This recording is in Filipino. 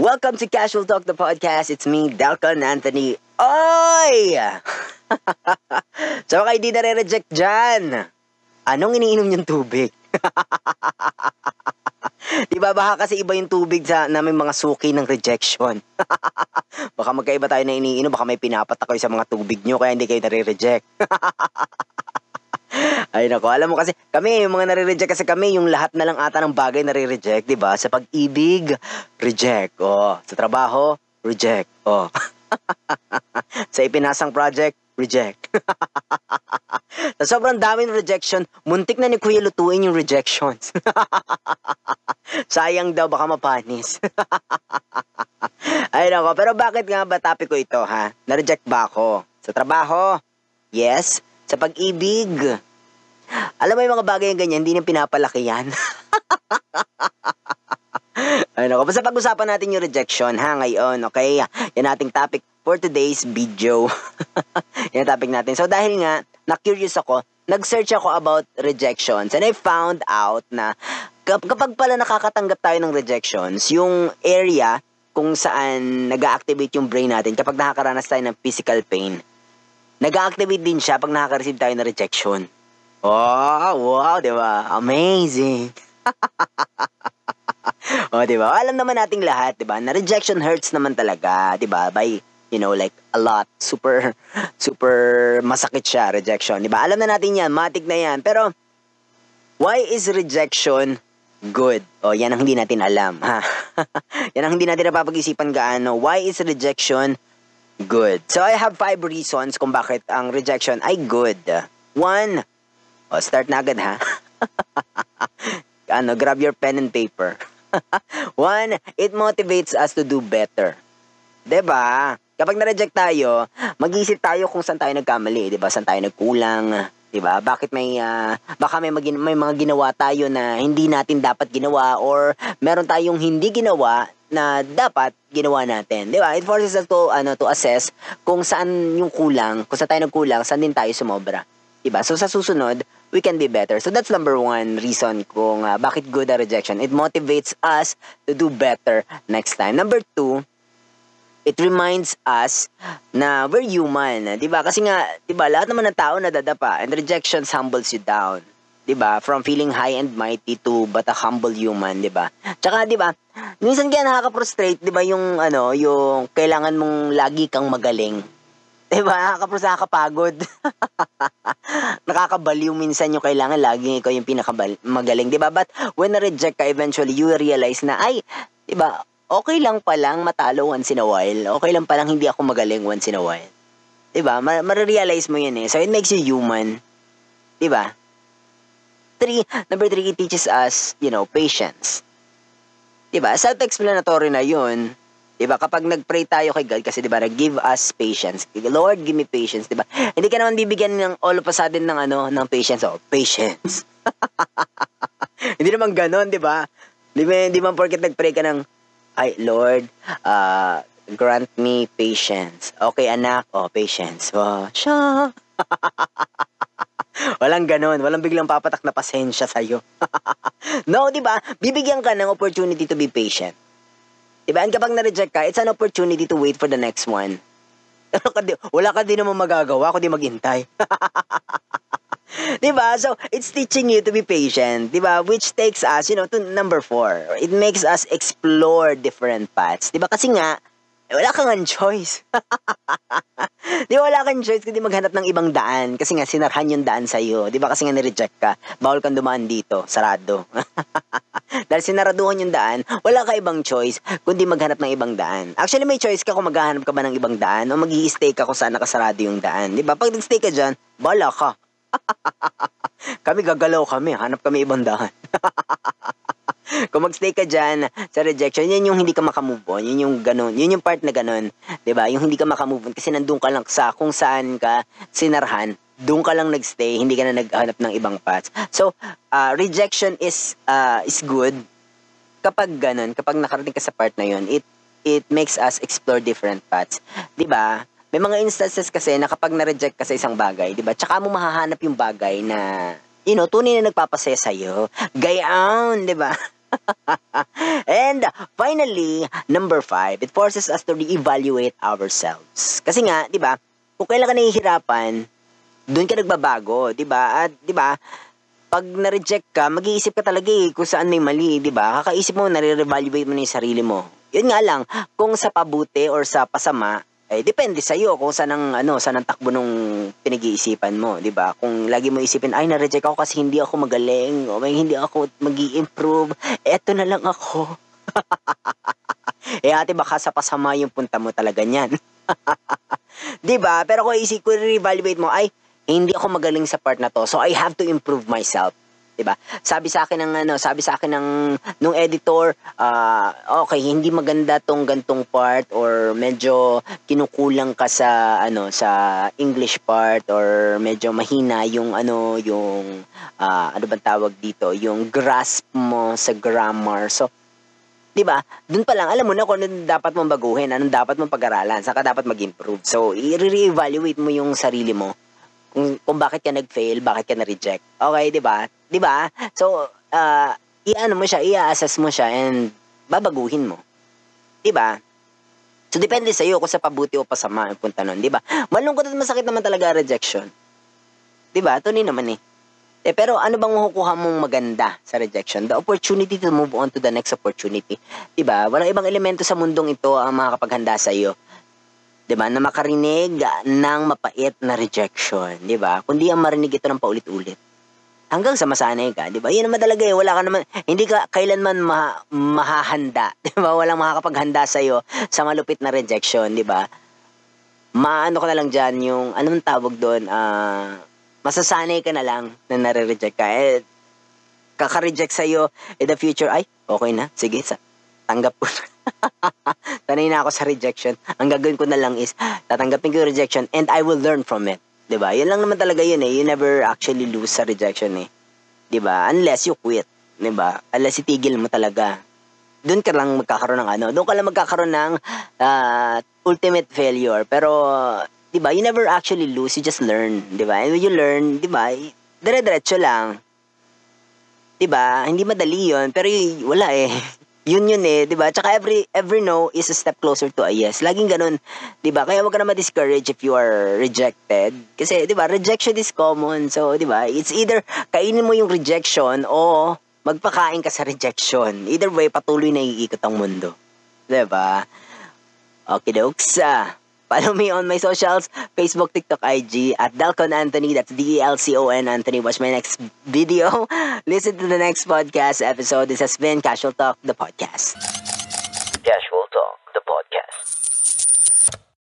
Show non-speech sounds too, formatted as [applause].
Welcome to Casual Talk, the podcast. It's me, Dalcon Anthony. Oy! [laughs] so, kayo di nare-reject dyan. Anong iniinom yung tubig? [laughs] di ba baka kasi iba yung tubig sa na may mga suki ng rejection. [laughs] baka magkaiba tayo na iniinom, baka may pinapatak kayo sa mga tubig nyo kaya hindi kayo nare-reject. [laughs] Ay nako, alam mo kasi kami yung mga nare-reject kasi kami yung lahat na lang ata ng bagay nare-reject, 'di ba? Sa pag-ibig, reject. Oh, sa trabaho, reject. Oh. [laughs] sa ipinasang project, reject. [laughs] sa sobrang dami ng rejection, muntik na ni Kuya lutuin yung rejections. Sayang daw, baka mapanis. Ay nako, pero bakit nga ba topic ko ito ha? Na-reject ba ako? Sa trabaho? Yes. Sa pag-ibig? Alam mo yung mga bagay yung ganyan, hindi na pinapalaki yan. [laughs] ano, basta pag-usapan natin yung rejection ha ngayon, okay? Yan ating topic for today's video. [laughs] yan topic natin. So dahil nga, na-curious ako, nag-search ako about rejections and I found out na kapag pala nakakatanggap tayo ng rejections, yung area kung saan nag-activate yung brain natin kapag nakakaranas tayo ng physical pain, nag-activate din siya pag nakaka-receive tayo ng rejection. Wow, wow, di ba? Amazing. [laughs] oh, di ba? Alam naman nating lahat, di ba? Na rejection hurts naman talaga, di ba? By, you know, like a lot. Super, [laughs] super masakit siya, rejection. Di ba? Alam na natin yan, matik na yan. Pero, why is rejection good? Oh, yan ang hindi natin alam, ha? [laughs] yan ang hindi natin napapag-isipan gaano. Why is rejection good? So, I have five reasons kung bakit ang rejection ay good. One, o, start na agad ha. [laughs] ano, grab your pen and paper. [laughs] One, it motivates us to do better. 'Di ba? Kapag na-reject tayo, mag-isip tayo kung saan tayo nagkamali, 'di ba? Saan tayo nagkulang, 'di ba? Bakit may uh, baka may, magin- may mga ginawa tayo na hindi natin dapat ginawa or meron tayong hindi ginawa na dapat ginawa natin. 'Di ba? It forces us to ano to assess kung saan yung kulang, kung saan tayo nagkulang, saan din tayo sumobra. Diba? So sa susunod, we can be better. So that's number one reason kung uh, bakit good a rejection. It motivates us to do better next time. Number two, it reminds us na we're human. Diba? Kasi nga, diba, lahat naman ng tao nadadapa and rejections humbles you down. 'di ba? From feeling high and mighty to but a humble human, 'di ba? Tsaka 'di ba? Minsan kaya nakaka-frustrate, 'di ba, yung ano, yung kailangan mong lagi kang magaling. [laughs] Diba? Kapos nakakapagod. [laughs] Nakakabaliw minsan yung kailangan laging ikaw yung pinakamagaling. Diba? But when na-reject ka, eventually you realize na, ay, diba, okay lang palang matalo once in a while. Okay lang palang hindi ako magaling once in a while. Diba? Ma- ma-realize mo yun eh. So it makes you human. Diba? Three, number three, it teaches us, you know, patience. Diba? Self-explanatory na yun Diba? Kapag nag-pray tayo kay God, kasi diba, give us patience. Lord, give me patience, diba? Hindi ka naman bibigyan ng all of a sudden ng ano, ng patience. Oh, patience. [laughs] Hindi naman ganon, diba? Di ba, di ba porket nag-pray ka ng, ay, Lord, uh, grant me patience. Okay, anak, oh, patience. Oh, siya. [laughs] Walang ganon. Walang biglang papatak na pasensya sa'yo. [laughs] no, di ba? Bibigyan ka ng opportunity to be patient. Diba? And kapag na-reject ka, it's an opportunity to wait for the next one. [laughs] Wala ka din naman magagawa kundi maghintay. [laughs] diba? So, it's teaching you to be patient, diba? Which takes us, you know, to number four. It makes us explore different paths. Diba? Kasi nga, eh, wala kang [laughs] choice. [laughs] di ba wala kang choice kundi maghanap ng ibang daan kasi nga sinarhan yung daan sa iyo. Di ba kasi nga ni-reject ka, bawal kang dumaan dito, sarado. [laughs] Dahil sinaraduhan yung daan, wala ka ibang choice kundi maghanap ng ibang daan. Actually may choice ka kung maghahanap ka ba ng ibang daan o mag stay ka kung saan nakasarado yung daan. Di ba? Pag nag-stay ka dyan, bala ka. [laughs] kami gagalaw kami, hanap kami ibang daan. Kung magstay ka dyan sa rejection, yan yung hindi ka makamove on. Yun yung ganun. Yun yung part na ganun. ba diba? Yung hindi ka makamove on kasi nandun ka lang sa kung saan ka sinarhan. Doon ka lang nagstay, hindi ka na naghanap ng ibang paths. So, uh, rejection is uh, is good kapag ganun, kapag nakarating ka sa part na yun, it it makes us explore different paths. 'Di ba? May mga instances kasi na kapag na-reject ka sa isang bagay, 'di ba? Tsaka mo mahahanap yung bagay na you know, tunay na nagpapasaya sa iyo. Gayon, 'di ba? [laughs] And finally, number five, it forces us to reevaluate ourselves. Kasi nga, di ba, kung kailan ka nahihirapan, doon ka nagbabago, di ba? At di ba, pag na-reject ka, mag-iisip ka talaga eh kung saan may mali, di ba? Kakaisip mo, nare-evaluate mo na yung sarili mo. Yun nga lang, kung sa pabuti or sa pasama, eh, depende sa iyo kung saan ang, ano, saan ang takbo nung pinag-iisipan mo, di ba? Kung lagi mo isipin, ay, na-reject ako kasi hindi ako magaling, o may hindi ako mag improve eto na lang ako. [laughs] eh, ate, baka sa pasama yung punta mo talaga niyan. [laughs] di ba? Pero kung isip ko, re-evaluate mo, ay, hindi ako magaling sa part na to, so I have to improve myself. 'Di ba? Sabi sa akin ng ano, sabi sa akin ng nung editor, uh, okay, hindi maganda tong gantong part or medyo kinukulang ka sa ano sa English part or medyo mahina yung ano yung uh, ano bang tawag dito, yung grasp mo sa grammar. So 'di ba? Doon pa lang alam mo na kung ano dapat mong baguhin, anong dapat mong pag-aralan, saka dapat mag-improve. So, i-re-evaluate mo yung sarili mo kung, kung bakit ka nag-fail, bakit ka na-reject. Okay, 'di ba? 'Di ba? So, uh, i-ano mo siya, i-assess mo siya and babaguhin mo. 'Di ba? So, depende sa iyo kung sa pabuti o pasama ang punta nun, 'di ba? Malungkot at masakit naman talaga rejection. 'Di ba? Tunay naman eh. Eh, pero ano bang makukuha mong maganda sa rejection? The opportunity to move on to the next opportunity. 'Di ba? Walang ibang elemento sa mundong ito ang makakapaghanda sa iyo 'di ba, na makarinig ng mapait na rejection, 'di ba? Kundi ang marinig ito ng paulit-ulit. Hanggang sa masanay ka, 'di ba? 'Yun naman talaga eh, wala ka naman hindi ka kailanman ma- mahahanda, [laughs] 'di ba? Walang makakapaghanda sa iyo sa malupit na rejection, 'di ba? Maano ko na lang diyan yung anong tawag doon, ah uh, masasanay ka na lang na nare-reject ka. Eh, kaka-reject sa iyo in the future, ay, okay na, sige, sa, tanggap ko na. [laughs] Sanay na ako sa rejection. Ang gagawin ko na lang is, tatanggapin ko yung rejection and I will learn from it. 'Di ba? Yan lang naman talaga yun eh. You never actually lose sa rejection eh. 'Di ba? Unless you quit. 'Di ba? Unless itigil mo talaga. Doon ka lang magkakaroon ng ano. Doon ka lang magkakaroon ng uh, ultimate failure. Pero, 'di ba? You never actually lose. You just learn. 'Di ba? And when you learn, 'di ba? Dire-diretso lang. 'Di ba? Hindi madali 'yon, pero wala eh. [laughs] Yun yun eh, 'di ba? Tsaka every every no is a step closer to a yes. Laging ganun, 'di ba? Kaya wag ka na ma-discourage if you are rejected. Kasi 'di ba, rejection is common. So, 'di ba? It's either kainin mo yung rejection o magpakain ka sa rejection. Either way, patuloy na iikot ang mundo. 'Di ba? Okay, dokes. Ah. Follow me on my socials, Facebook, TikTok, IG, at Dalcon Anthony. That's D-E-L-C-O-N Anthony. Watch my next video. [laughs] Listen to the next podcast episode. This has been Casual Talk, the podcast. Casual.